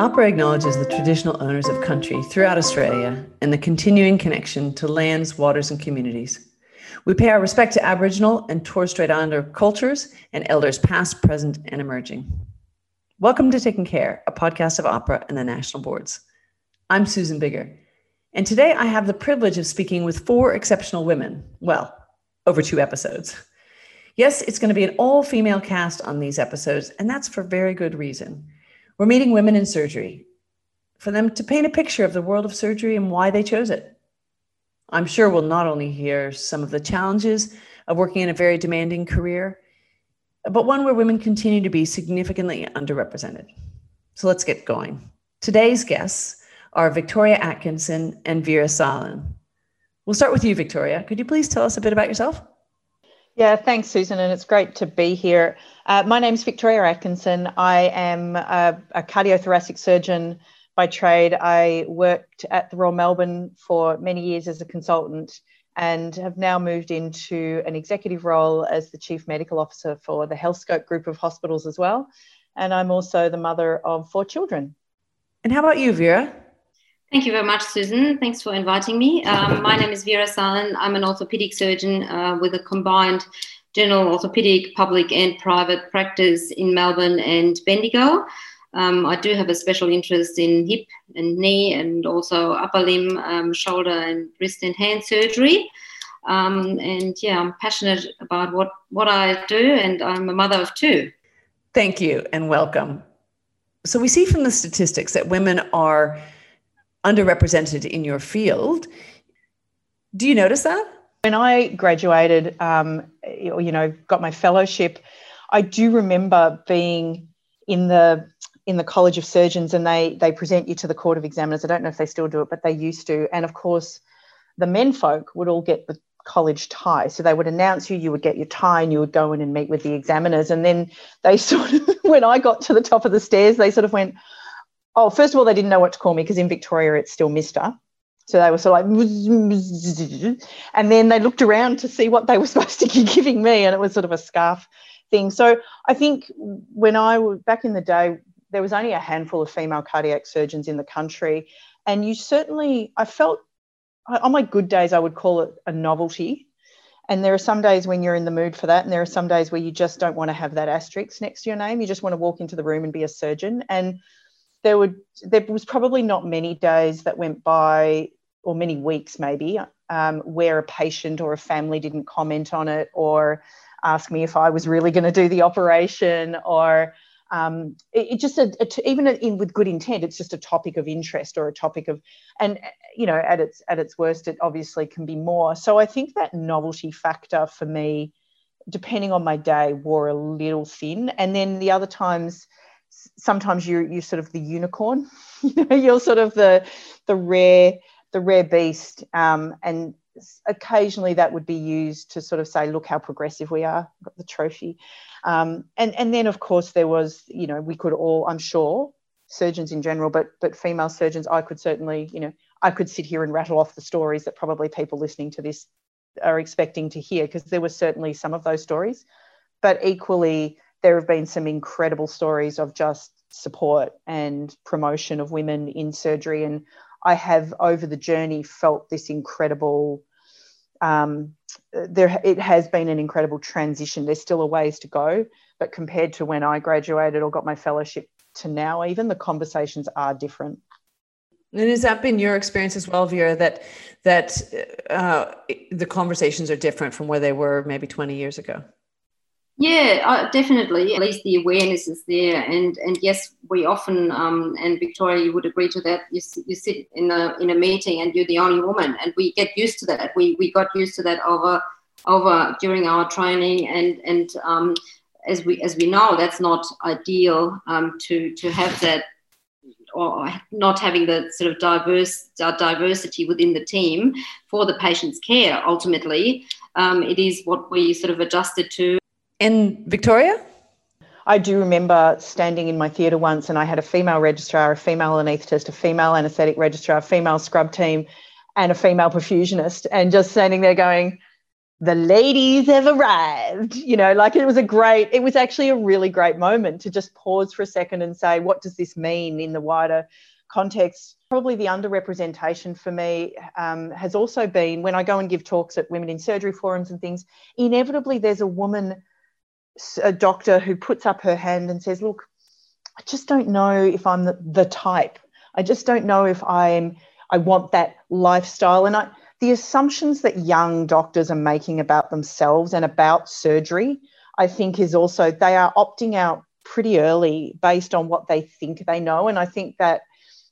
AHPRA acknowledges the traditional owners of country throughout Australia and the continuing connection to lands, waters, and communities. We pay our respect to Aboriginal and Torres Strait Islander cultures and elders past, present, and emerging. Welcome to Taking Care, a podcast of AHPRA and the national boards. I'm Susan Biggar, and today I have the privilege of speaking with four exceptional women. Well, over two episodes. Yes, it's going to be an all female cast on these episodes, and that's for very good reason. We're meeting women in surgery for them to paint a picture of the world of surgery and why they chose it. I'm sure we'll not only hear some of the challenges of working in a very demanding career, but one where women continue to be significantly underrepresented. So let's get going. Today's guests are Victoria Atkinson and Vera Sallen. We'll start with you, Victoria. Could you please tell us a bit about yourself? Yeah, thanks, Susan, and it's great to be here. Uh, my name's Victoria Atkinson. I am a, a, cardiothoracic surgeon by trade. I worked at the Royal Melbourne for many years as a consultant and have now moved into an executive role as the Chief Medical Officer for the Healthscope group of hospitals as well. And I'm also the mother of four children. And how about you, Vera? Thank you very much, Susan. Thanks for inviting me. Um, my name is Vera Sallen. I'm an orthopedic surgeon uh, with a combined general orthopedic public and private practice in Melbourne and Bendigo. Um, I do have a special interest in hip and knee and also upper limb, um, shoulder and wrist and hand surgery. Um, and yeah, I'm passionate about what, what I do, and I'm a mother of two. Thank you and welcome. So, we see from the statistics that women are underrepresented in your field. Do you notice that? When I graduated, um, you know, got my fellowship, I do remember being in the in the College of Surgeons, and they they present you to the Court of Examiners. I don't know if they still do it, but they used to. And of course, the men folk would all get the college tie. So they would announce you, you would get your tie, and you would go in and meet with the examiners. And then they sort of, when I got to the top of the stairs, they sort of went, oh, first of all, they didn't know what to call me because in Victoria it's still Mister. So they were sort of like, and then they looked around to see what they were supposed to be giving me, and it was sort of a scarf thing. So I think when I was back in the day, there was only a handful of female cardiac surgeons in the country, and you certainly, I felt on my good days, I would call it a novelty. And there are some days when you're in the mood for that, and there are some days where you just don't want to have that asterisk next to your name. You just want to walk into the room and be a surgeon. And there would there was probably not many days that went by or many weeks maybe um, where a patient or a family didn't comment on it or ask me if I was really going to do the operation or um, it, it, just a, a, even in, with good intent it's just a topic of interest or a topic of and you know at its at its worst it obviously can be more. So I think that novelty factor for me depending on my day wore a little thin. And then the other times sometimes you're you're sort of the unicorn you know you're sort of the the rare the rare beast um, and occasionally that would be used to sort of say look how progressive we are got the trophy um, and and then of course there was you know we could all i'm sure surgeons in general but but female surgeons i could certainly you know i could sit here and rattle off the stories that probably people listening to this are expecting to hear because there were certainly some of those stories but equally there have been some incredible stories of just support and promotion of women in surgery. And I have over the journey felt this incredible. Um, there, it has been an incredible transition. There's still a ways to go, but compared to when I graduated or got my fellowship to now, even the conversations are different. And has that been your experience as well, Vera? That that uh, the conversations are different from where they were maybe 20 years ago? Yeah, uh, definitely. At least the awareness is there, and and yes, we often um, and Victoria, you would agree to that. You, you sit in a in a meeting and you're the only woman, and we get used to that. We we got used to that over over during our training, and and um, as we as we know, that's not ideal um, to to have that or not having the sort of diverse uh, diversity within the team for the patient's care. Ultimately, um, it is what we sort of adjusted to in Victoria? I do remember standing in my theatre once and I had a female registrar, a female anaesthetist, a female anaesthetic registrar, a female scrub team, and a female perfusionist, and just standing there going, the ladies have arrived. You know, like it was a great, it was actually a really great moment to just pause for a second and say, what does this mean in the wider context? Probably the underrepresentation for me um, has also been when I go and give talks at women in surgery forums and things, inevitably there's a woman, a doctor who puts up her hand and says, look, I just don't know if I'm the, the type. I just don't know if I'm, I want that lifestyle. And I, the assumptions that young doctors are making about themselves and about surgery, I think, is also they are opting out pretty early based on what they think they know. And I think that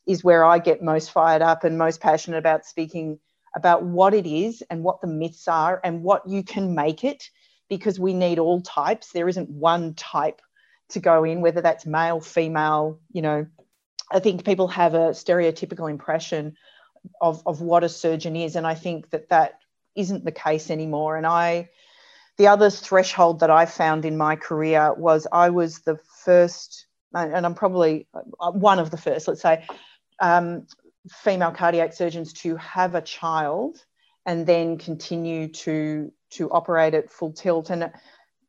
is where I get most fired up and most passionate about speaking about what it is and what the myths are and what you can make it because we need all types. There isn't one type to go in, whether that's male, female, you know. I think people have a stereotypical impression of, of what a surgeon is. And I think that that isn't the case anymore. And I, the other threshold that I found in my career was I was the first, and I'm probably uh, one of the first, let's say, um, female cardiac surgeons to have a child and then continue to to operate at full tilt and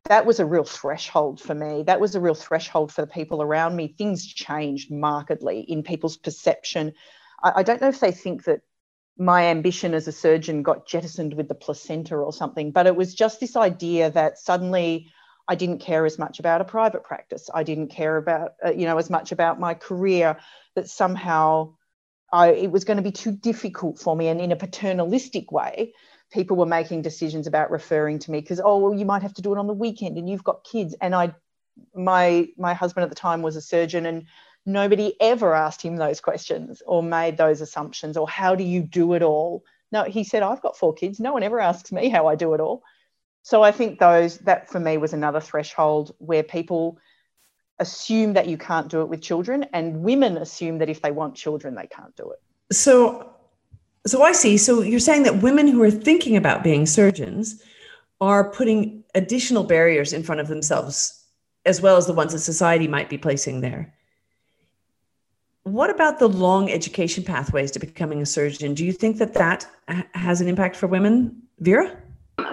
that was a real threshold for me that was a real threshold for the people around me things changed markedly in people's perception I, I don't know if they think that my ambition as a surgeon got jettisoned with the placenta or something, but it was just this idea that suddenly I didn't care as much about a private practice. I didn't care about, uh, you know, as much about my career that somehow I, it was going to be too difficult for me. And in a paternalistic way, people were making decisions about referring to me because, oh, well, you might have to do it on the weekend and you've got kids. And I, my, my husband at the time was a surgeon and nobody ever asked him those questions or made those assumptions or how do you do it all? No he said i've got four kids. No one ever asks me how i do it all. So i think those that for me was another threshold where people assume that you can't do it with children and women assume that if they want children they can't do it. So so i see so you're saying that women who are thinking about being surgeons are putting additional barriers in front of themselves as well as the ones that society might be placing there what about the long education pathways to becoming a surgeon? Do you think that that has an impact for women, Vera?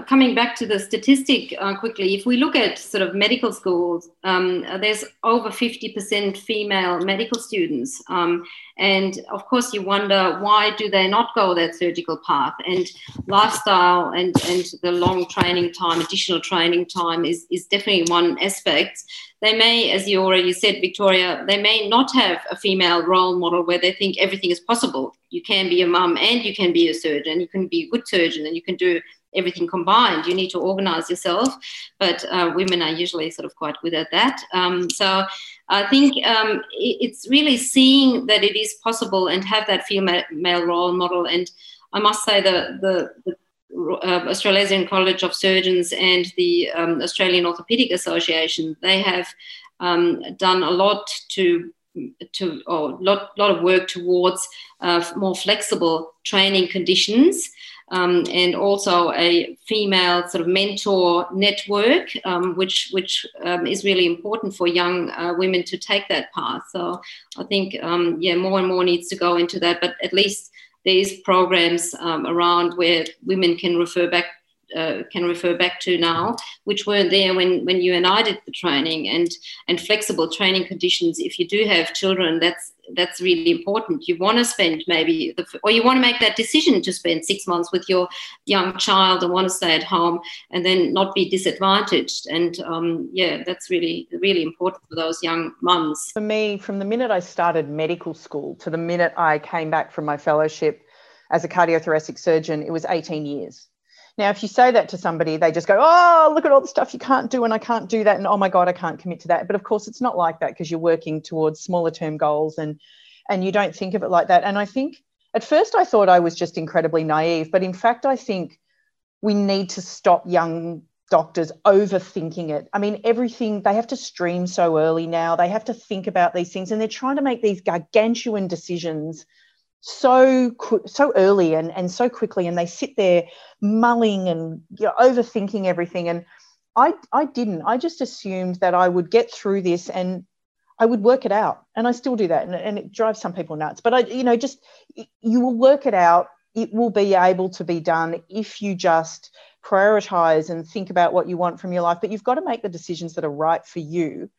Coming back to the statistic uh, quickly, if we look at sort of medical schools, um, there's over 50% female medical students. Um, and of course, you wonder why do they not go that surgical path? And lifestyle and, and the long training time, additional training time is, is definitely one aspect. They may, as you already said, Victoria, they may not have a female role model where they think everything is possible. You can be a mum and you can be a surgeon. You can be a good surgeon and you can do everything combined. You need to organize yourself, but uh, women are usually sort of quite good at that. Um, so I think um, it's really seeing that it is possible and have that female role model. And I must say the the, the uh, Australasian College of Surgeons and the um, Australian Orthopaedic Association, they have um, done a lot to to lot lot of work towards uh, more flexible training conditions um, and also a female sort of mentor network, um, which which um, is really important for young uh, women to take that path. So I think um, yeah, more and more needs to go into that. But at least there's programs um, around where women can refer back uh, can refer back to now, which weren't there when, when you and I did the training, and and flexible training conditions. If you do have children, that's that's really important. You want to spend maybe, the, or you want to make that decision to spend six months with your young child and want to stay at home and then not be disadvantaged. And um, yeah, that's really, really important for those young mums. For me, from the minute I started medical school to the minute I came back from my fellowship as a cardiothoracic surgeon, it was 18 years. Now, if you say that to somebody, they just go, Oh, look at all the stuff you can't do, and I can't do that. And oh my God, I can't commit to that. But of course, it's not like that because you're working towards smaller term goals and and you don't think of it like that. And I think at first I thought I was just incredibly naive, but in fact, I think we need to stop young doctors overthinking it. I mean, everything they have to stream so early now, they have to think about these things, and they're trying to make these gargantuan decisions so so early and, and so quickly and they sit there mulling and you know, overthinking everything. And I, I didn't. I just assumed that i would get through this and i would work it out. And i still do that and, and it drives some people nuts. But i you know just you will work it out. It will be able to be done if you just prioritize and think about what you want from your life, but you've got to make the decisions that are right for you.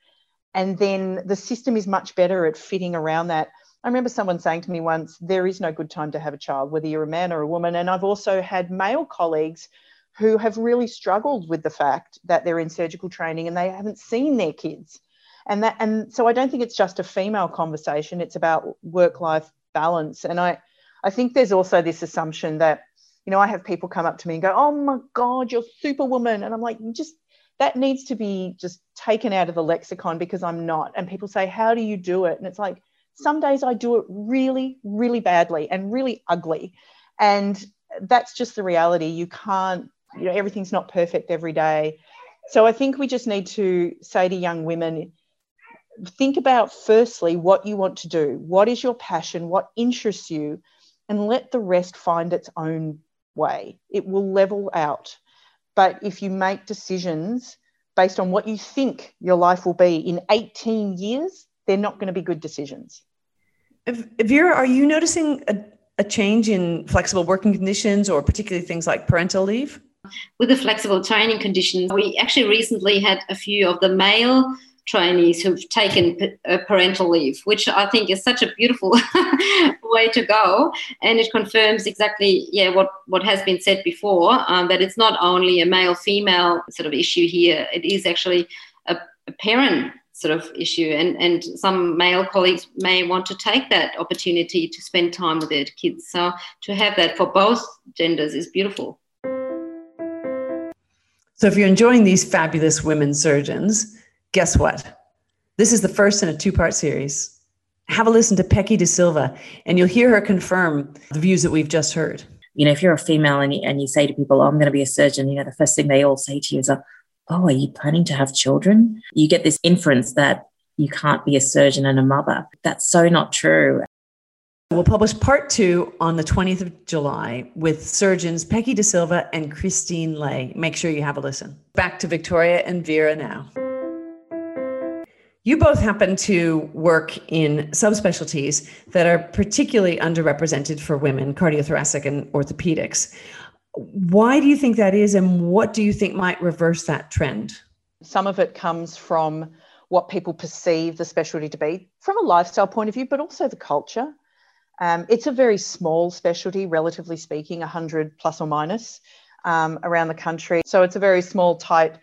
And then the system is much better at fitting around that. I remember someone saying to me once, there is no good time to have a child, whether you're a man or a woman. And I've also had male colleagues who have really struggled with the fact that they're in surgical training and they haven't seen their kids. And that and so I don't think it's just a female conversation, it's about work-life balance. And I I think there's also this assumption that, you know, I have people come up to me and go, Oh my God, you're superwoman. And I'm like, just that needs to be just taken out of the lexicon because I'm not. And people say, How do you do it? And it's like, some days I do it really, really badly and really ugly. And that's just the reality. You can't you know everything's not perfect every day. So i think we just need to say to young women think about firstly what you want to do. What is your passion? What interests you? And let the rest find its own way. It will level out. But if you make decisions based on what you think your life will be in 18 years they're not going to be good decisions. Vera are you noticing a, a change in flexible working conditions or particularly things like parental leave? With the flexible training conditions, we actually recently had a few of the male trainees who've taken parental leave, which I think is such a beautiful way to go, and it confirms exactly yeah what what has been said before um, that it's not only a male female sort of issue here; it is actually a, a parent sort of issue, and and some male colleagues may want to take that opportunity to spend time with their kids. So to have that for both genders is beautiful. So, if you're enjoying these fabulous women surgeons, guess what? This is the first in a two part series. Have a listen to Pecky De Silva, and you'll hear her confirm the views that we've just heard. You know, if you're a female and you, and you say to people, oh, I'm going to be a surgeon, you know, the first thing they all say to you is, oh, Oh, are you planning to have children? You get this inference that you can't be a surgeon and a mother. That's so not true. We'll publish part two on the 20th of July with surgeons Pecky De Silva and Christine Lay. Make sure you have a listen. Back to Victoria and Vera now. You both happen to work in subspecialties that are particularly underrepresented for women, cardiothoracic and orthopedics. Why do you think that is, and what do you think might reverse that trend? Some of it comes from what people perceive the specialty to be from a lifestyle point of view, but also the culture. Um, it's a very small specialty, relatively speaking, 100 plus or minus um, around the country. So it's a very small, tight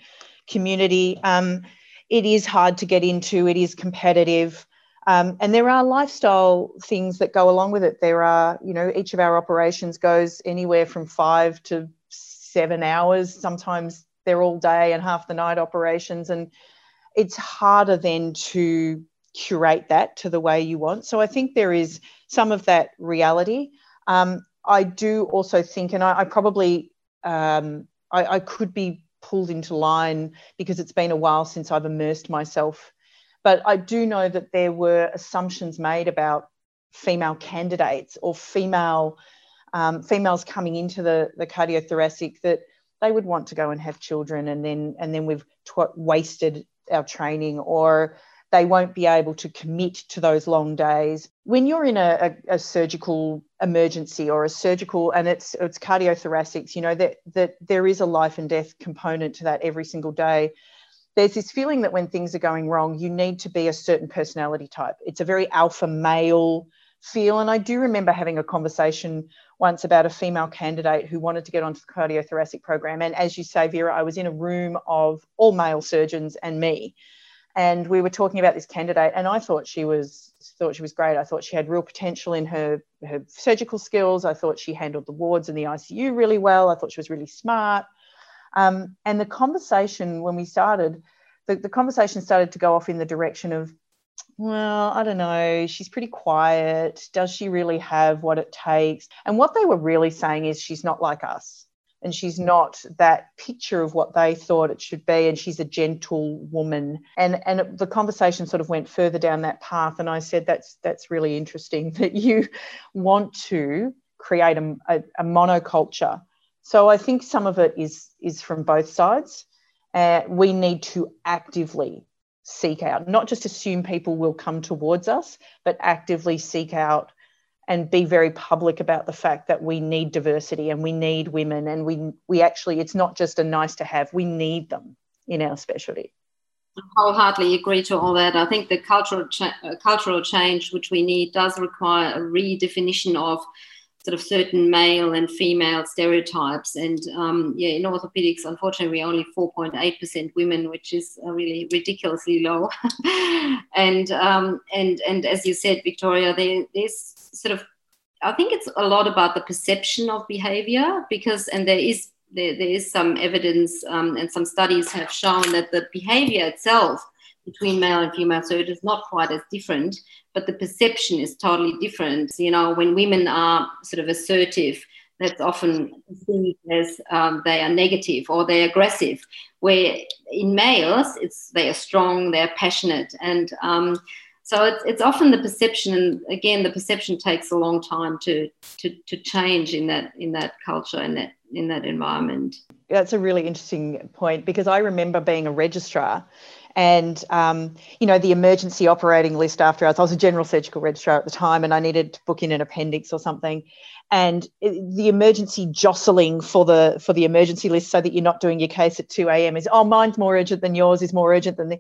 community. Um, it is hard to get into, it is competitive. Um, and there are lifestyle things that go along with it. There are, you know, each of our operations goes anywhere from five to seven hours. Sometimes they're all day and half the night operations. And it's harder then to curate that to the way you want. So I think there is some of that reality. Um, I do also think, and I, I probably um, I, I, could be pulled into line because it's been a while since I've immersed myself. But I do know that there were assumptions made about female candidates or female um, females coming into the, the cardiothoracic that they would want to go and have children, and then and then we've tw- wasted our training or they won't be able to commit to those long days. When you're in a, a, a surgical emergency or a surgical, and it's it's cardiothoracics, you know that that there is a life and death component to that every single day. There's this feeling that when things are going wrong, you need to be a certain personality type. It's a very alpha male feel, and I do remember having a conversation once about a female candidate who wanted to get onto the cardiothoracic program. And as you say, Vera, I was in a room of all male surgeons and me and we were talking about this candidate and i thought she was thought she was great i thought she had real potential in her her surgical skills i thought she handled the wards and the icu really well i thought she was really smart um, and the conversation when we started the, the conversation started to go off in the direction of well, I don't know. She's pretty quiet. Does she really have what it takes? And what they were really saying is she's not like us and she's not that picture of what they thought it should be and she's a gentle woman and and the conversation sort of went further down that path and i said that's that's really interesting that you want to create a, a, a monoculture so i think some of it is is from both sides uh, we need to actively seek out not just assume people will come towards us but actively seek out and be very public about the fact that we need diversity and we need women and we we actually it's not just a nice to have we need them in our specialty I wholeheartedly agree to all that. I think the cultural cha- uh, cultural change which we need does require a redefinition of sort of certain male and female stereotypes. And um, yeah, in orthopedics, unfortunately, we're only 4.8% women, which is uh, really ridiculously low. and um, and and as you said, Victoria, there, there's sort of I think it's a lot about the perception of behavior because, and there is there, there is some evidence um, and some studies have shown that the behavior itself between male and female surgeons is not quite as different, but the perception is totally different. You know, when women are sort of assertive, that's often seen as um, they are negative or they're aggressive. Where in males, it's they are strong, they're passionate, and um, so it's, it's often the perception. And again, the perception takes a long time to to, to change in that in that culture and that in that environment. That's a really interesting point because I remember being a registrar and um, you know the emergency operating list after us. I was a general surgical registrar at the time, and I needed to book in an appendix or something. And the emergency jostling for the for the emergency list so that you're not doing your case at 2 a.m. is oh mine's more urgent than yours is more urgent than the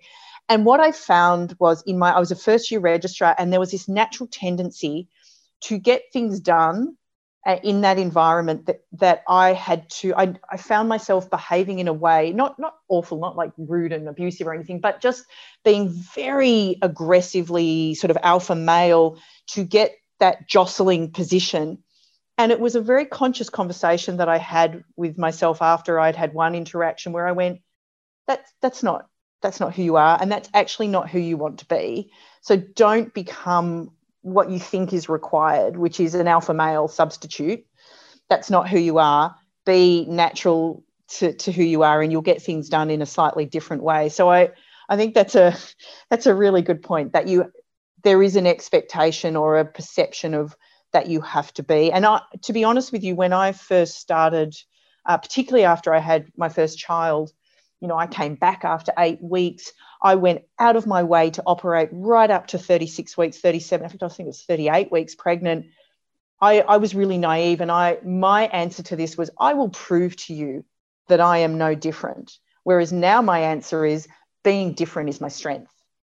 and what I found was in my I was a first year registrar and there was this natural tendency to get things done uh, in that environment that, that I had to, I, I found myself behaving in a way, not, not awful, not like rude and abusive or anything, but just being very aggressively sort of alpha male to get that jostling position. And it was a very conscious conversation that I had with myself after I'd had one interaction where I went, that's, that's not, that's not who you are. And that's actually not who you want to be. So don't become what you think is required, which is an alpha male substitute. That's not who you are. Be natural to, to who you are, and you'll get things done in a slightly different way. So I, I think that's a that's a really good point that you there is an expectation or a perception of that you have to be. And I, to be honest with you, when I first started, uh, particularly after I had my first child, you know, I came back after eight weeks. I went out of my way to operate right up to 36 weeks, 37, I think I think it was 38 weeks pregnant. I, I was really naive, and I my answer to this was, I will prove to you that I am no different. Whereas now my answer is being different is my strength.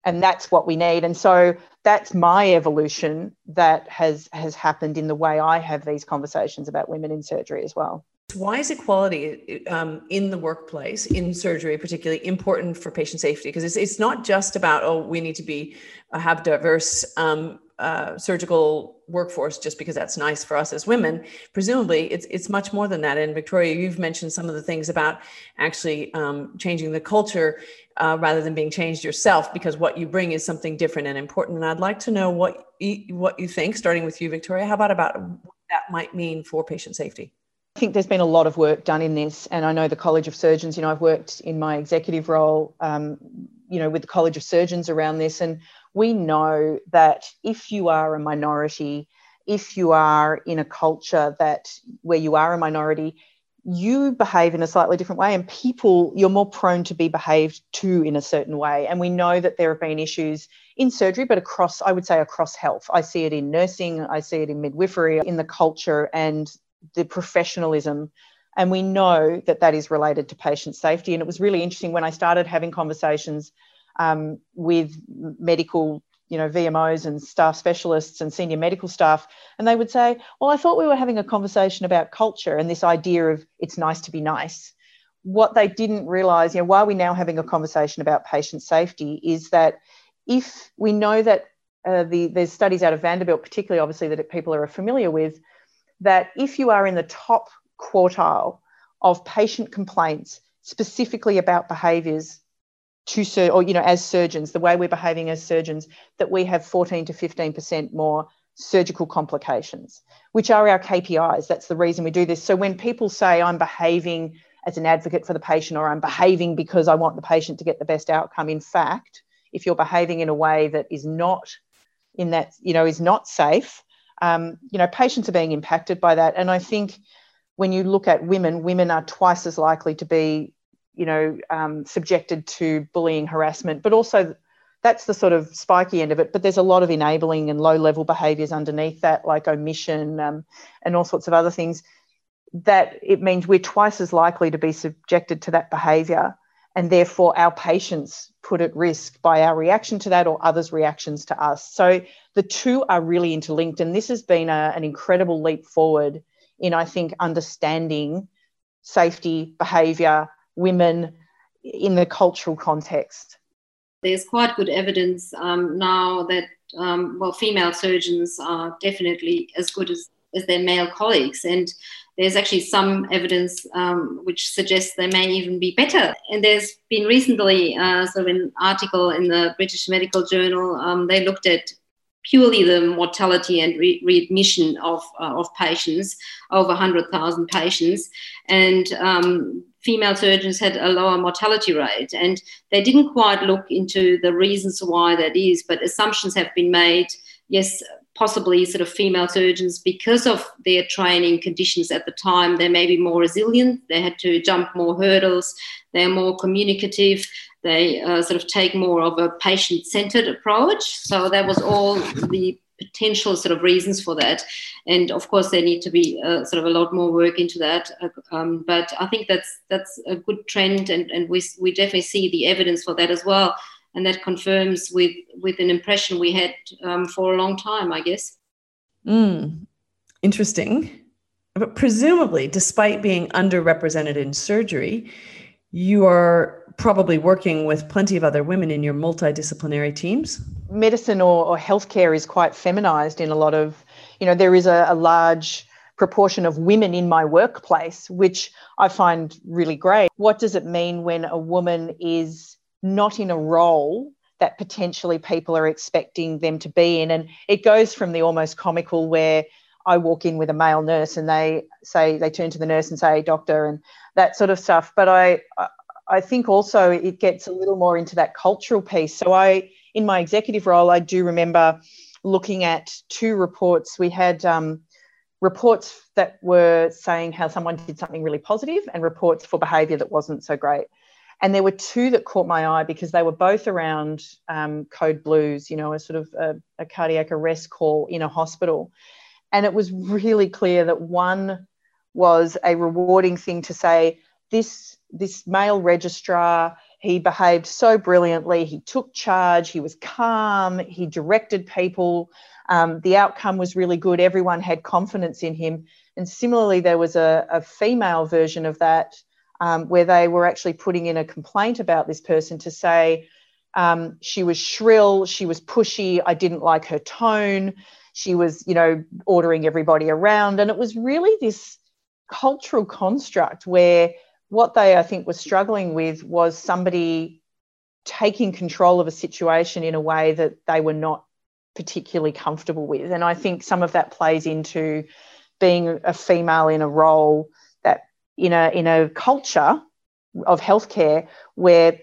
And that's what we need. And so that's my evolution that has has happened in the way I have these conversations about women in surgery as well. Why is equality um, in the workplace, in surgery, particularly important for patient safety? Because it's, it's not just about oh we need to be have diverse um, uh, surgical workforce just because that's nice for us as women. Presumably, it's it's much more than that. And Victoria, you've mentioned some of the things about actually um, changing the culture uh, rather than being changed yourself, because what you bring is something different and important. And I'd like to know what what you think, starting with you, Victoria. How about about what that might mean for patient safety? I think there's been a lot of work done in this, and I know the College of Surgeons. You know, I've worked in my executive role, um, you know, with the College of Surgeons around this, and we know that if you are a minority, if you are in a culture that where you are a minority, you behave in a slightly different way, and people you're more prone to be behaved to in a certain way. And we know that there have been issues in surgery, but across, I would say, across health. I see it in nursing, I see it in midwifery, in the culture and the professionalism. And we know that that is related to patient safety. And it was really interesting when I started having conversations um, with medical, you know, VMOs and staff specialists and senior medical staff, and they would say, "Well, I thought we were having a conversation about culture and this idea of it's nice to be nice." What they didn't realize, you know, why are we now having a conversation about patient safety is that if we know that uh, the, there's studies out of Vanderbilt, particularly obviously that people are familiar with, that if you are in the top quartile of patient complaints, specifically about behaviours to sur- or you know as surgeons, the way we're behaving as surgeons, that we have 14 to 15% more surgical complications, which are our KPIs. That's the reason we do this. So when people say I'm behaving as an advocate for the patient or I'm behaving because I want the patient to get the best outcome, in fact, if you're behaving in a way that is not in that, you know, is not safe, um, you know, patients are being impacted by that. And I think when you look at women, women are twice as likely to be, you know, um, subjected to bullying, harassment, but also that's the sort of spiky end of it. But there's a lot of enabling and low level behaviours underneath that, like omission um, and all sorts of other things. That it means we're twice as likely to be subjected to that behaviour, and therefore our patients put at risk by our reaction to that or others' reactions to us. So the two are really interlinked, and this has been a, an incredible leap forward in, I think, understanding safety, behaviour, women in the cultural context. There's quite good evidence um, now that, um, well, female surgeons are definitely as good as, as their male colleagues. And there's actually some evidence um, which suggests they may even be better. And there's been recently uh, sort of an article in the British Medical Journal. Um, they looked at purely the mortality and re- readmission of, uh, of patients, over 100,000 patients. And um, female surgeons had a lower mortality rate. And they didn't quite look into the reasons why that is, but assumptions have been made. Yes, possibly sort of female surgeons, because of their training conditions at the time, they may be more resilient. They had to jump more hurdles. They're more communicative. They uh, sort of take more of a patient centered approach. So that was all the potential sort of reasons for that. And of course, there need to be uh, sort of a lot more work into that. Um, but I think that's that's a good trend, and, and we, we definitely see the evidence for that as well. And that confirms with with an impression we had um, for a long time, I guess. Mm, interesting. But presumably, despite being underrepresented in surgery, you are probably working with plenty of other women in your multidisciplinary teams. Medicine or, or healthcare is quite feminized in a lot of, you know, there is a, a large proportion of women in my workplace, which I find really great. What does it mean when a woman is not in a role that potentially people are expecting them to be in? And it goes from the almost comical where I walk in with a male nurse and they say, they turn to the nurse and say, doctor, and that sort of stuff. But I, I think also it gets a little more into that cultural piece. So I, in my executive role, I do remember looking at two reports. We had um, reports that were saying how someone did something really positive and reports for behaviour that wasn't so great. And there were two that caught my eye because they were both around um, code blues, you know, a sort of a, a cardiac arrest call in a hospital. And it was really clear that one was a rewarding thing to say, this this male registrar he behaved so brilliantly. He took charge. He was calm. He directed people. Um, the outcome was really good. Everyone had confidence in him. And similarly there was a, a female version of that um, where they were actually putting in a complaint about this person to say um, she was shrill she was pushy i didn't like her tone she was you know ordering everybody around and it was really this cultural construct where what they, I think, were struggling with was somebody taking control of a situation in a way that they were not particularly comfortable with. And I think some of that plays into being a female in a role in a in a culture of healthcare where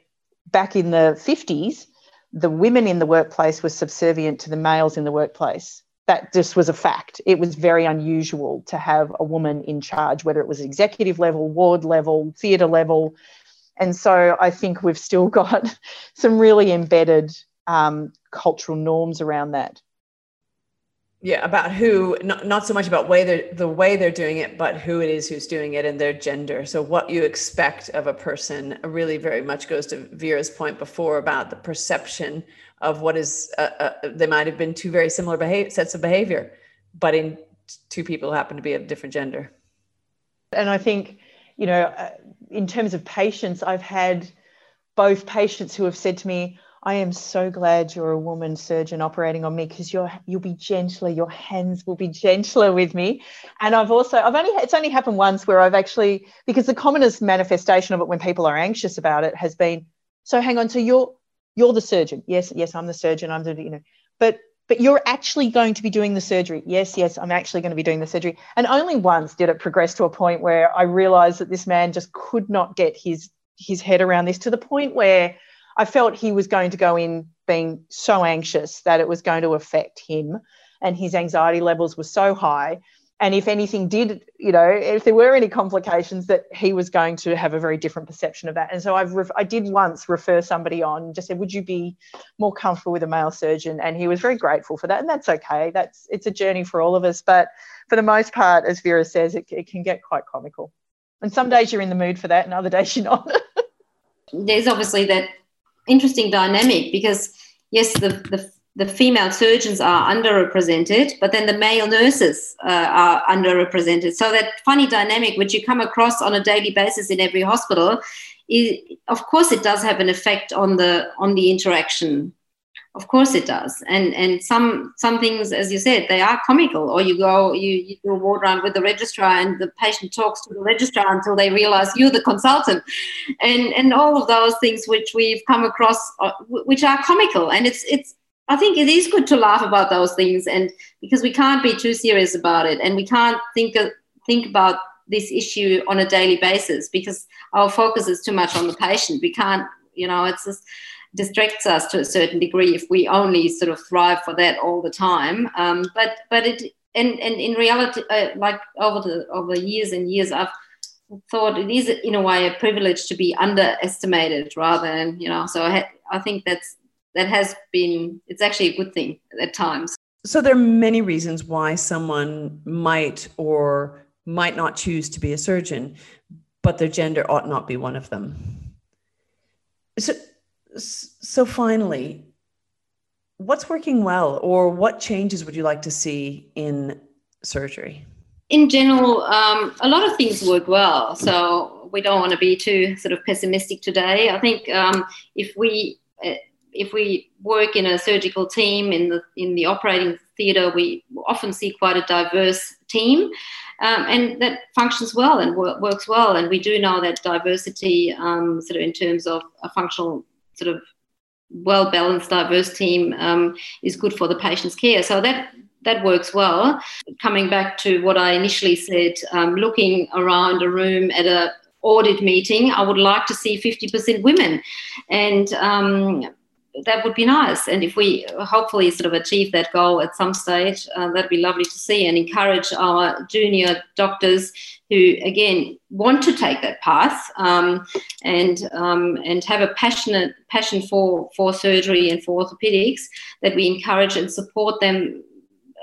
back in the 50s the women in the workplace were subservient to the males in the workplace that just was a fact. It was very unusual to have a woman in charge, whether it was executive level, ward level, theatre level. And so I think we've still got some really embedded um, cultural norms around that. Yeah, about who, not, not so much about way the way they're doing it, but who it is who's doing it and their gender. So, what you expect of a person really very much goes to Vera's point before about the perception of what is uh, uh, they might have been two very similar behavior, sets of behavior, but in two people who happen to be of different gender. And I think, you know, uh, in terms of patients, I've had both patients who have said to me, I am so glad you're a woman surgeon operating on me because you're you'll be gentler, your hands will be gentler with me. And I've also I've only it's only happened once where I've actually because the commonest manifestation of it when people are anxious about it has been, so hang on, so you're you're the surgeon. Yes, yes, I'm the surgeon. I'm the, you know, but but you're actually going to be doing the surgery. Yes, yes, I'm actually going to be doing the surgery. And only once did it progress to a point where I realized that this man just could not get his his head around this to the point where I felt he was going to go in being so anxious that it was going to affect him and his anxiety levels were so high. And if anything did you know if there were any complications that he was going to have a very different perception of that. And so i've i did once refer somebody on just said would you be more comfortable with a male surgeon? And he was very grateful for that. And that's okay. That's it's a journey for all of us. But for the most part as vera says it, it can get quite comical. And some days you're in the mood for that and other days you're not. There's obviously that interesting dynamic because yes the, the the female surgeons are underrepresented, but then the male nurses uh, are underrepresented. So that funny dynamic, which you come across on a daily basis in every hospital, is, of course, it does have an effect on the on the interaction. Of course, it does. And and some some things, as you said, they are comical. Or you go, you, you do a ward round with the registrar, and the patient talks to the registrar until they realize you're the consultant, and and all of those things which we've come across, uh, which are comical. And it's it's I think it is good to laugh about those things, and because we can't be too serious about it, and we can't think of, think about this issue on a daily basis because our focus is too much on the patient. We can't, you know, it's just distracts us to a certain degree if we only sort of thrive for that all the time. Um, but but it and and in reality, uh, like over the over years and years, I've thought it is in a way a privilege to be underestimated rather than you know. So I I think that's that has been it's actually a good thing at times so there are many reasons why someone might or might not choose to be a surgeon but their gender ought not be one of them so so finally what's working well or what changes would you like to see in surgery in general um, a lot of things work well so we don't want to be too sort of pessimistic today i think um, if we uh, if we work in a surgical team in the in the operating theatre, we often see quite a diverse team, um, and that functions well and wor- works well. And we do know that diversity, um, sort of in terms of a functional sort of well balanced, diverse team, um, is good for the patient's care. So that that works well. Coming back to what I initially said, um, looking around a room at a audit meeting, I would like to see 50% women. And um, that would be nice. And if we hopefully sort of achieve that goal at some stage, uh, that'd be lovely to see and encourage our junior doctors who, again, want to take that path um, and um, and have a passionate passion for for surgery and for orthopedics. That we encourage and support them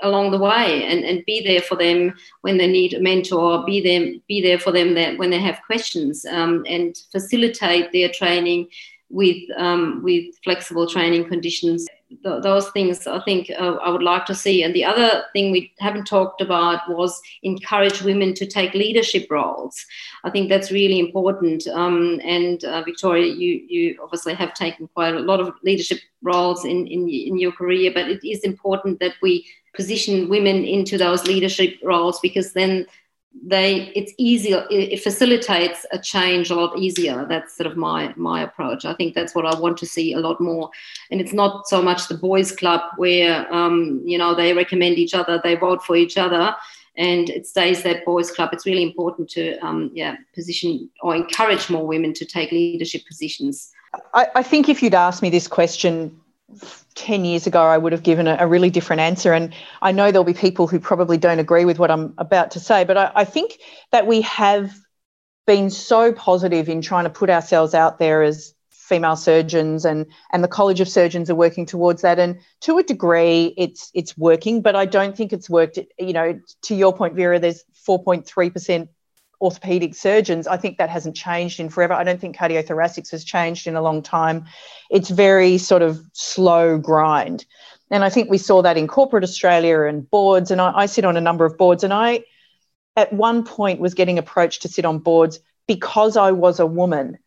along the way and, and be there for them when they need a mentor be them be there for them that when they have questions um, and facilitate their training with um, with flexible training conditions. Th- those things I think uh, I would like to see. And the other thing we haven't talked about was encourage women to take leadership roles. I think that's really important. Um, and uh, Victoria, you you obviously have taken quite a lot of leadership roles in, in in your career, but it is important that we position women into those leadership roles because then they it's easier it facilitates a change a lot easier. That's sort of my my approach. I think that's what i want to see a lot more. And it's not so much the boys club where um, you know they recommend each other they vote for each other and it stays that boys club. It's really important to um, yeah position or encourage more women to take leadership positions. I, I think if you'd asked me this question 10 years ago, I would have given a, a, really different answer. And I know there'll be people who probably don't agree with what I'm about to say, but I, I think that we have been so positive in trying to put ourselves out there as female surgeons and and the college of surgeons are working towards that and to a degree it's it's working but i don't think it's worked you know to your point vera there's 4.3% orthopedic surgeons, I think that hasn't changed in forever. I don't think cardiothoracics has changed in a long time. It's very sort of slow grind. And I think we saw that in corporate Australia and boards. And I, I sit on a number of boards. And I, at one point, was getting approached to sit on boards because I was a woman.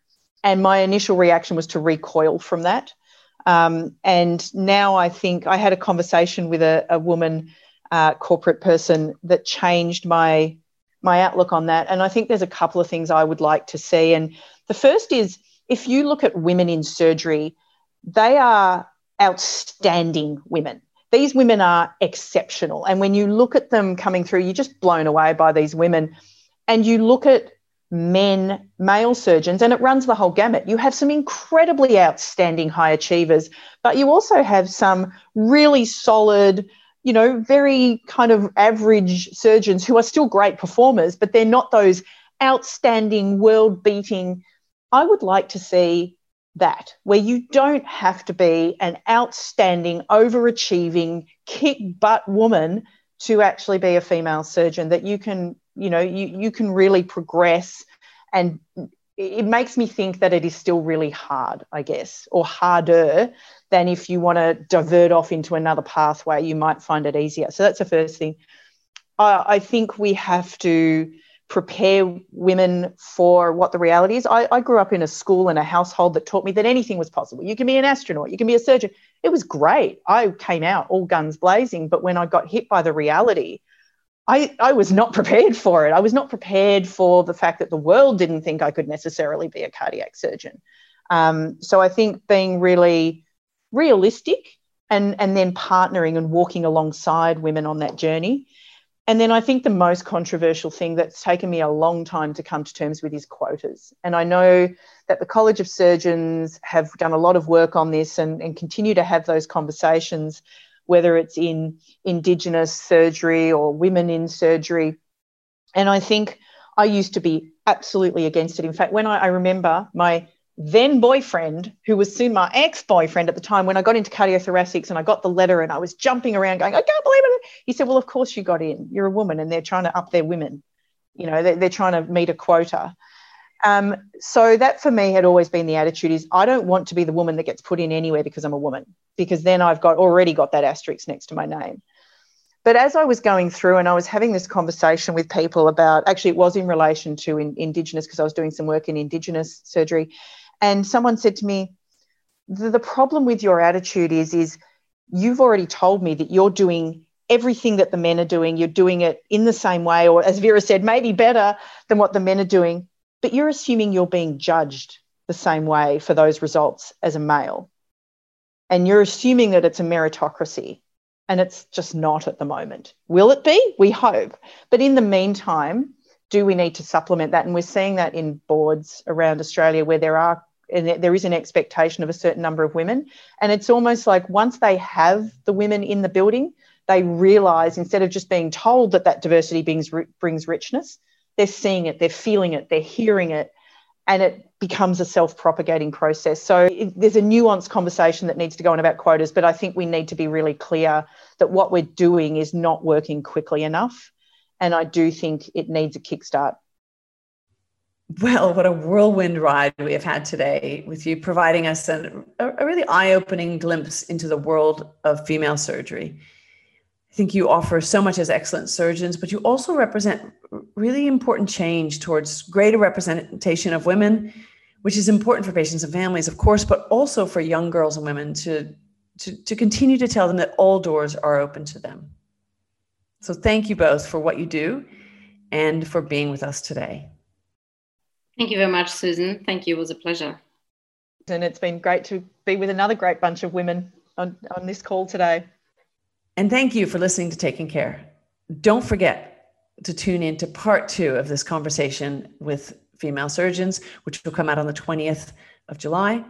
And my initial reaction was to recoil from that. Um, and now I think I had a conversation with a, a woman uh, corporate person that changed my my outlook on that. And I think there's a couple of things I would like to see. And the first is if you look at women in surgery, they are outstanding women. These women are exceptional. And when you look at them coming through, you're just blown away by these women. And you look at men, male surgeons, and it runs the whole gamut. You have some incredibly outstanding high achievers, but you also have some really solid, you know, very kind of average surgeons who are still great performers, but they're not those outstanding, world beating. I would like to see that where you don't have to be an outstanding, overachieving, kick butt woman to actually be a female surgeon, that you can, you know, you, you can really progress and it makes me think that it is still really hard, I guess, or harder than if you want to divert off into another pathway, you might find it easier. So that's the first thing. I, I think we have to prepare women for what the reality is. I, I, grew up in a school and a household that taught me that anything was possible. You can be an astronaut, you can be a surgeon. It was great. I came out all guns blazing. But when I got hit by the reality, I, I was not prepared for it. I was not prepared for the fact that the world didn't think I could necessarily be a cardiac surgeon. Um, so I think being really realistic and, and then partnering and walking alongside women on that journey. And then I think the most controversial thing that's taken me a long time to come to terms with is quotas. And I know that the College of Surgeons have done a lot of work on this and, and continue to have those conversations whether it's in Indigenous surgery or women in surgery. And I think I used to be absolutely against it. In fact, when I, I remember my then boyfriend, who was soon my ex boyfriend at the time, when I got into cardiothoracics and I got the letter and I was jumping around going, I can't believe it. He said, Well, of course you got in. You're a woman and they're trying to up their women. You know, they're, they're trying to meet a quota. Um, so that for me had always been the attitude is I don't want to be the woman that gets put in anywhere because I'm a woman, because then I've got already got that asterisk next to my name. But as I was going through and I was having this conversation with people about, actually, it was in relation to in, Indigenous, because I was doing some work in Indigenous surgery. And someone said to me, the, the problem with your attitude is, is you've already told me that you're doing everything that the men are doing. You're doing it in the same way, or as Vera said, maybe better than what the men are doing but you're assuming you're being judged the same way for those results as a male. And you're assuming that it's a meritocracy. And it's just not at the moment. Will it be? We hope. But in the meantime, do we need to supplement that? And we're seeing that in boards around Australia where there are and there is an expectation of a certain number of women. And it's almost like once they have the women in the building, they realize instead of just being told that that diversity brings, brings richness, they're seeing it, they're feeling it, they're hearing it, and it becomes a self propagating process. So it, there's a nuanced conversation that needs to go on about quotas, but I think we need to be really clear that what we're doing is not working quickly enough. And I do think it needs a kickstart. Well, what a whirlwind ride we have had today with you, providing us a really eye opening glimpse into the world of female surgery. I think you offer so much as excellent surgeons, but you also represent really important change towards greater representation of women, which is important for patients and families, of course, but also for young girls and women to, to, to continue to tell them that all doors are open to them. So thank you both for what you do and for being with us today. Thank you very much, Susan. Thank you. It was a pleasure. And it's been great to be with another great bunch of women on, on this call today. And thank you for listening to Taking Care. Don't forget to tune in to part two of this conversation with female surgeons, which will come out on the 20th of July.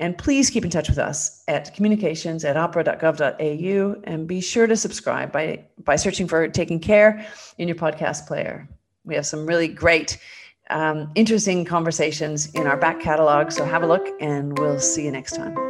And please keep in touch with us at communications at ahpra.gov.au and be sure to subscribe by, by searching for Taking Care in your podcast player. We have some really great, um, interesting conversations in our back catalog. So have a look and we'll see you next time.